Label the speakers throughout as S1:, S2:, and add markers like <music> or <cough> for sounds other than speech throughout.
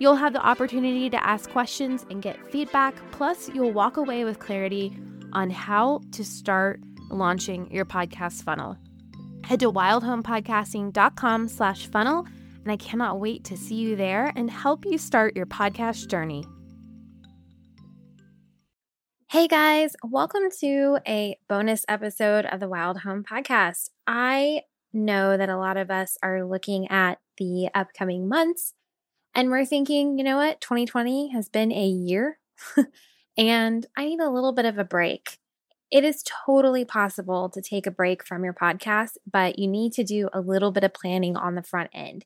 S1: You'll have the opportunity to ask questions and get feedback, plus, you'll walk away with clarity on how to start launching your podcast funnel. Head to wildhomepodcasting.com slash funnel, and I cannot wait to see you there and help you start your podcast journey. Hey guys, welcome to a bonus episode of the Wild Home Podcast. I know that a lot of us are looking at the upcoming months and we're thinking, you know what? 2020 has been a year <laughs> and I need a little bit of a break. It is totally possible to take a break from your podcast, but you need to do a little bit of planning on the front end.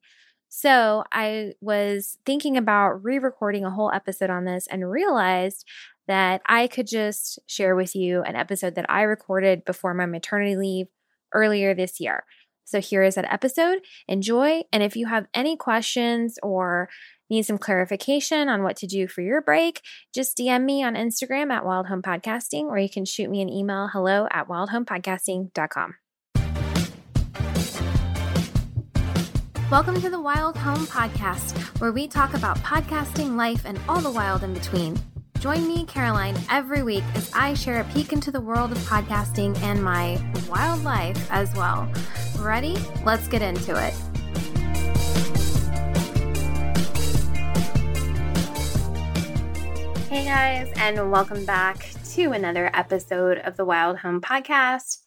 S1: So I was thinking about re recording a whole episode on this and realized that I could just share with you an episode that I recorded before my maternity leave earlier this year. So here is that episode. Enjoy. And if you have any questions or need some clarification on what to do for your break, just DM me on Instagram at Wild Home Podcasting, or you can shoot me an email hello at wildhomepodcasting.com. Welcome to the Wild Home Podcast, where we talk about podcasting, life, and all the wild in between. Join me, Caroline, every week as I share a peek into the world of podcasting and my wild life as well. Ready? Let's get into it. Hey guys, and welcome back to another episode of the Wild Home Podcast.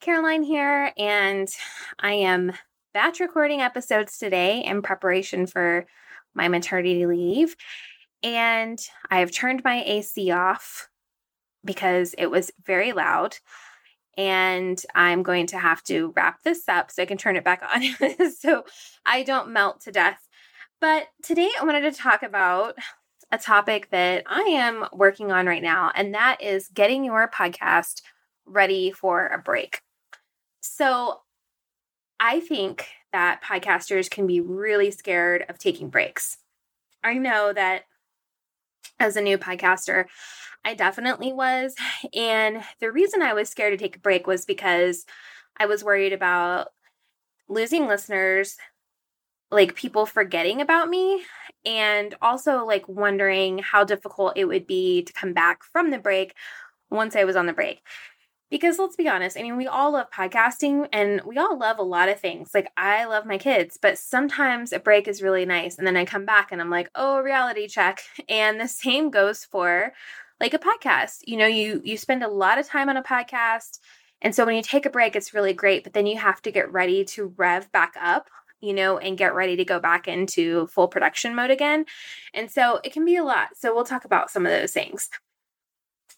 S1: Caroline here, and I am batch recording episodes today in preparation for my maternity leave and I've turned my AC off because it was very loud. And I'm going to have to wrap this up so I can turn it back on <laughs> so I don't melt to death. But today I wanted to talk about a topic that I am working on right now, and that is getting your podcast ready for a break. So I think that podcasters can be really scared of taking breaks. I know that as a new podcaster. I definitely was. And the reason I was scared to take a break was because I was worried about losing listeners, like people forgetting about me, and also like wondering how difficult it would be to come back from the break once I was on the break. Because let's be honest, I mean, we all love podcasting and we all love a lot of things. Like, I love my kids, but sometimes a break is really nice. And then I come back and I'm like, oh, reality check. <laughs> And the same goes for like a podcast. You know, you you spend a lot of time on a podcast. And so when you take a break, it's really great, but then you have to get ready to rev back up, you know, and get ready to go back into full production mode again. And so it can be a lot. So we'll talk about some of those things.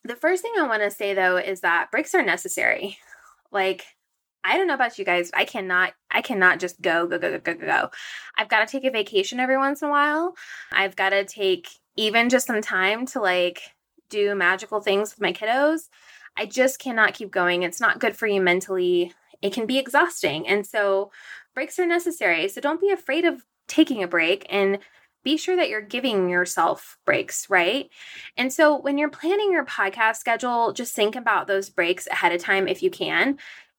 S1: The first thing I want to say though is that breaks are necessary. Like, I don't know about you guys. I cannot I cannot just go go go go go go. I've got to take a vacation every once in a while. I've got to take even just some time to like do magical things with my kiddos. I just cannot keep going. It's not good for you mentally. It can be exhausting. And so breaks are necessary. So don't be afraid of taking a break and be sure that you're giving yourself breaks, right? And so when you're planning your podcast schedule, just think about those breaks ahead of time if you can.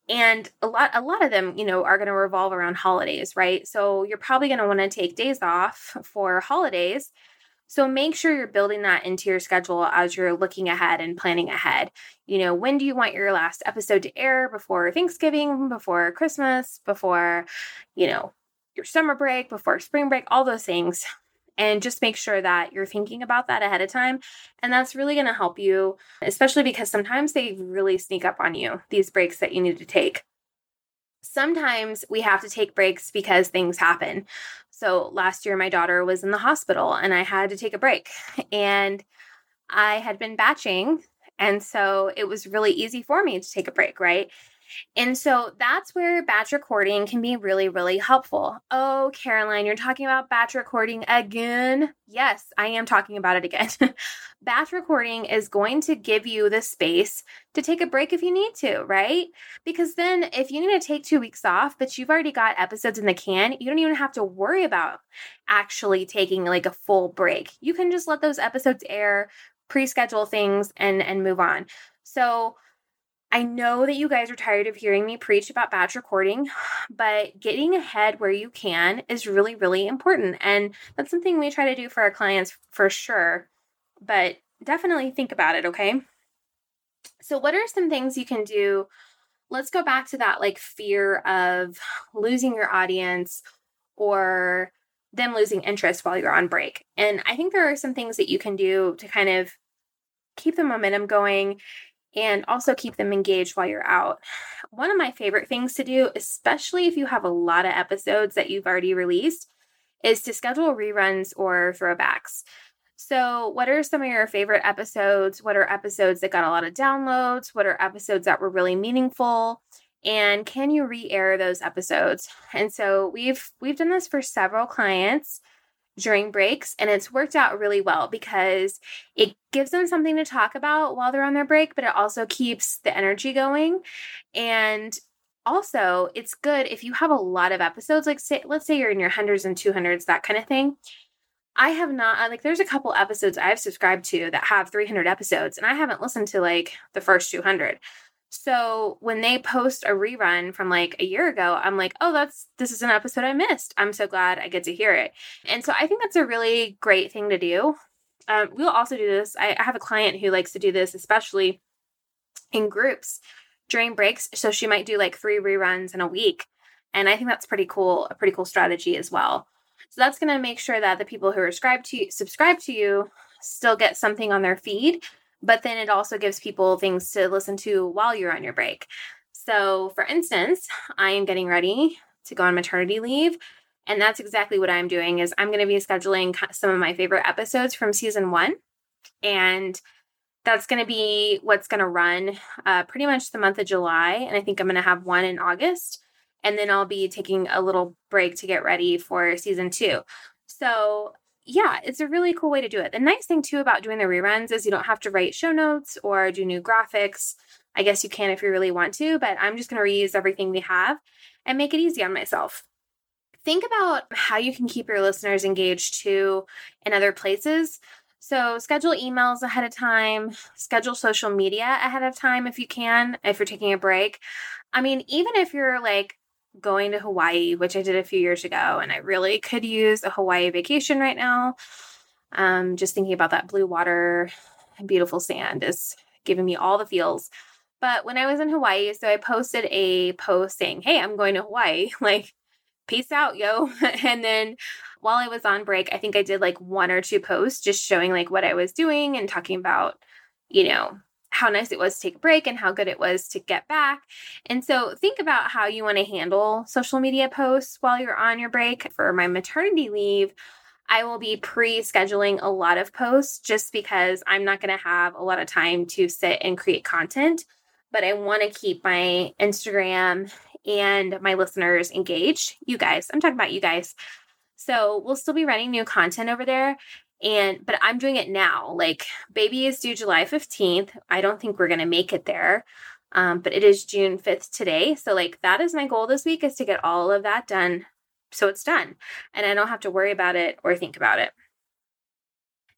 S1: And a lot a lot of them, you know, are going to revolve around holidays, right? So you're probably going to want to take days off for holidays. So make sure you're building that into your schedule as you're looking ahead and planning ahead. You know, when do you want your last episode to air before Thanksgiving, before Christmas, before, you know, your summer break, before spring break, all those things and just make sure that you're thinking about that ahead of time. And that's really going to help you, especially because sometimes they really sneak up on you, these breaks that you need to take. Sometimes we have to take breaks because things happen. So last year, my daughter was in the hospital and I had to take a break. And I had been batching. And so it was really easy for me to take a break, right? And so that's where batch recording can be really, really helpful. Oh, Caroline, you're talking about batch recording again? Yes, I am talking about it again. <laughs> batch recording is going to give you the space to take a break if you need to, right? Because then if you need to take two weeks off, but you've already got episodes in the can, you don't even have to worry about actually taking like a full break. You can just let those episodes air, pre-schedule things and and move on. So I know that you guys are tired of hearing me preach about batch recording, <sighs> but getting ahead where you can is really, really important. And that's something we try to do for our clients for sure. But definitely think about it, okay? So, what are some things you can do? Let's go back to that like fear of losing your audience or them losing interest while you're on break. And I think there are some things that you can do to kind of keep the momentum going and also keep them engaged while you're out. One of my favorite things to do, especially if you have a lot of episodes that you've already released, is to schedule reruns or throwbacks. So, what are some of your favorite episodes? What are episodes that got a lot of downloads? What are episodes that were really meaningful? And can you re-air those episodes? And so we've we've done this for several clients during breaks and it's worked out really well because it gives them something to talk about while they're on their break but it also keeps the energy going and also it's good if you have a lot of episodes like say let's say you're in your hundreds and 200s that kind of thing I have not like there's a couple episodes I've subscribed to that have 300 episodes and I haven't listened to like the first 200. So when they post a rerun from like a year ago, I'm like, oh, that's this is an episode I missed. I'm so glad I get to hear it. And so I think that's a really great thing to do. Um, we'll also do this. I, I have a client who likes to do this, especially in groups during breaks. So she might do like three reruns in a week. And I think that's pretty cool, a pretty cool strategy as well. So that's going to make sure that the people who are subscribed to you, subscribe to you still get something on their feed but then it also gives people things to listen to while you're on your break. So, for instance, I am getting ready to go on maternity leave, and that's exactly what I'm doing is I'm going to be scheduling some of my favorite episodes from season 1 and that's going to be what's going to run uh, pretty much the month of July and I think I'm going to have one in August and then I'll be taking a little break to get ready for season 2. So, yeah, it's a really cool way to do it. The nice thing too about doing the reruns is you don't have to write show notes or do new graphics. I guess you can if you really want to, but I'm just going to reuse everything we have and make it easy on myself. Think about how you can keep your listeners engaged too in other places. So, schedule emails ahead of time, schedule social media ahead of time if you can, if you're taking a break. I mean, even if you're like going to Hawaii, which I did a few years ago, and I really could use a Hawaii vacation right now. Um, just thinking about that blue water and beautiful sand is giving me all the feels. But when I was in Hawaii, so I posted a post saying, Hey, I'm going to Hawaii. <laughs> Like, peace out, yo. <laughs> and then while I was on break, I think I did like one or two posts just showing like what I was doing and talking about, you know, how nice it was to take a break and how good it was to get back. And so think about how you want to handle social media posts while you're on your break. For my maternity leave, I will be pre scheduling a lot of posts just because I'm not going to have a lot of time to sit and create content. But I want to keep my Instagram and my listeners engaged. You guys, I'm talking about you guys. So we'll still be running new content over there. And but I'm doing it now. Like baby is due July 15th. I don't think we're gonna make it there. Um, but it is June 5th today. So like that is my goal this week is to get all of that done so it's done. And I don't have to worry about it or think about it.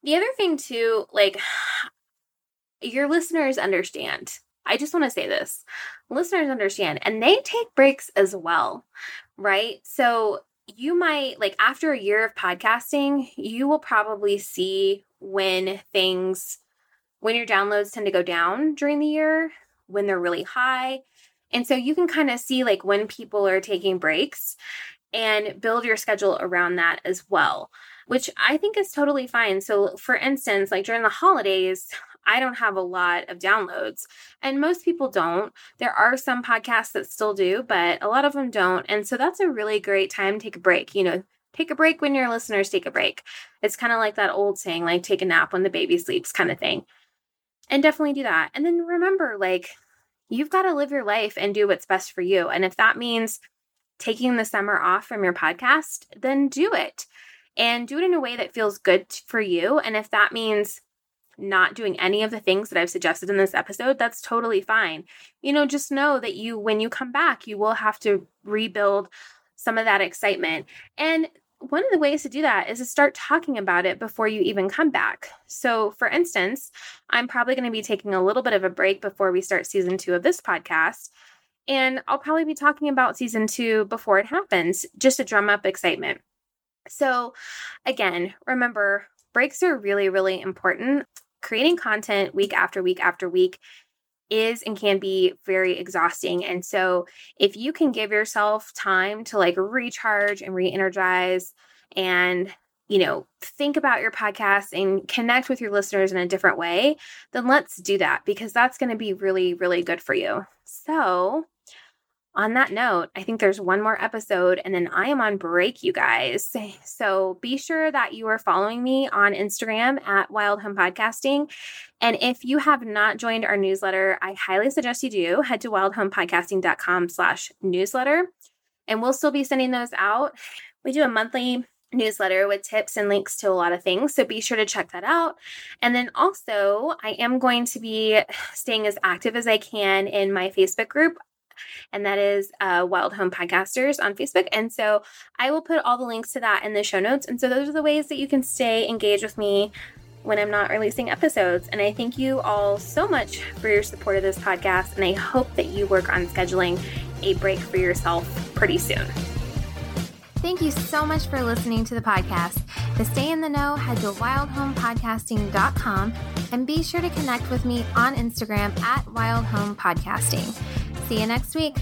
S1: The other thing too, like <sighs> your listeners understand. I just want to say this. Listeners understand and they take breaks as well, right? So you might like after a year of podcasting, you will probably see when things when your downloads tend to go down during the year, when they're really high. And so you can kind of see like when people are taking breaks and build your schedule around that as well, which I think is totally fine. So, for instance, like during the holidays, I don't have a lot of downloads, and most people don't. There are some podcasts that still do, but a lot of them don't. And so that's a really great time to take a break. You know, take a break when your listeners take a break. It's kind of like that old saying, like, take a nap when the baby sleeps, kind of thing. And definitely do that. And then remember, like, you've got to live your life and do what's best for you. And if that means taking the summer off from your podcast, then do it and do it in a way that feels good for you. And if that means not doing any of the things that I've suggested in this episode, that's totally fine. You know, just know that you, when you come back, you will have to rebuild some of that excitement. And one of the ways to do that is to start talking about it before you even come back. So, for instance, I'm probably going to be taking a little bit of a break before we start season two of this podcast. And I'll probably be talking about season two before it happens, just to drum up excitement. So, again, remember, breaks are really, really important. Creating content week after week after week is and can be very exhausting. And so, if you can give yourself time to like recharge and re energize and you know, think about your podcast and connect with your listeners in a different way, then let's do that because that's going to be really, really good for you. So, on that note, I think there's one more episode and then I am on break, you guys. So be sure that you are following me on Instagram at Wild Home Podcasting. And if you have not joined our newsletter, I highly suggest you do. Head to wildhomepodcasting.com slash newsletter. And we'll still be sending those out. We do a monthly newsletter with tips and links to a lot of things. So be sure to check that out. And then also, I am going to be <sighs> staying as active as I can in my Facebook group and that is uh, Wild Home Podcasters on Facebook. And so I will put all the links to that in the show notes. And so those are the ways that you can stay engaged with me when I'm not releasing episodes. And I thank you all so much for your support of this podcast. And I hope that you work on scheduling a break for yourself pretty soon. Thank you so much for listening to the podcast. To stay in the know, head to wildhomepodcasting.com and be sure to connect with me on Instagram at wildhomepodcasting. See you next week.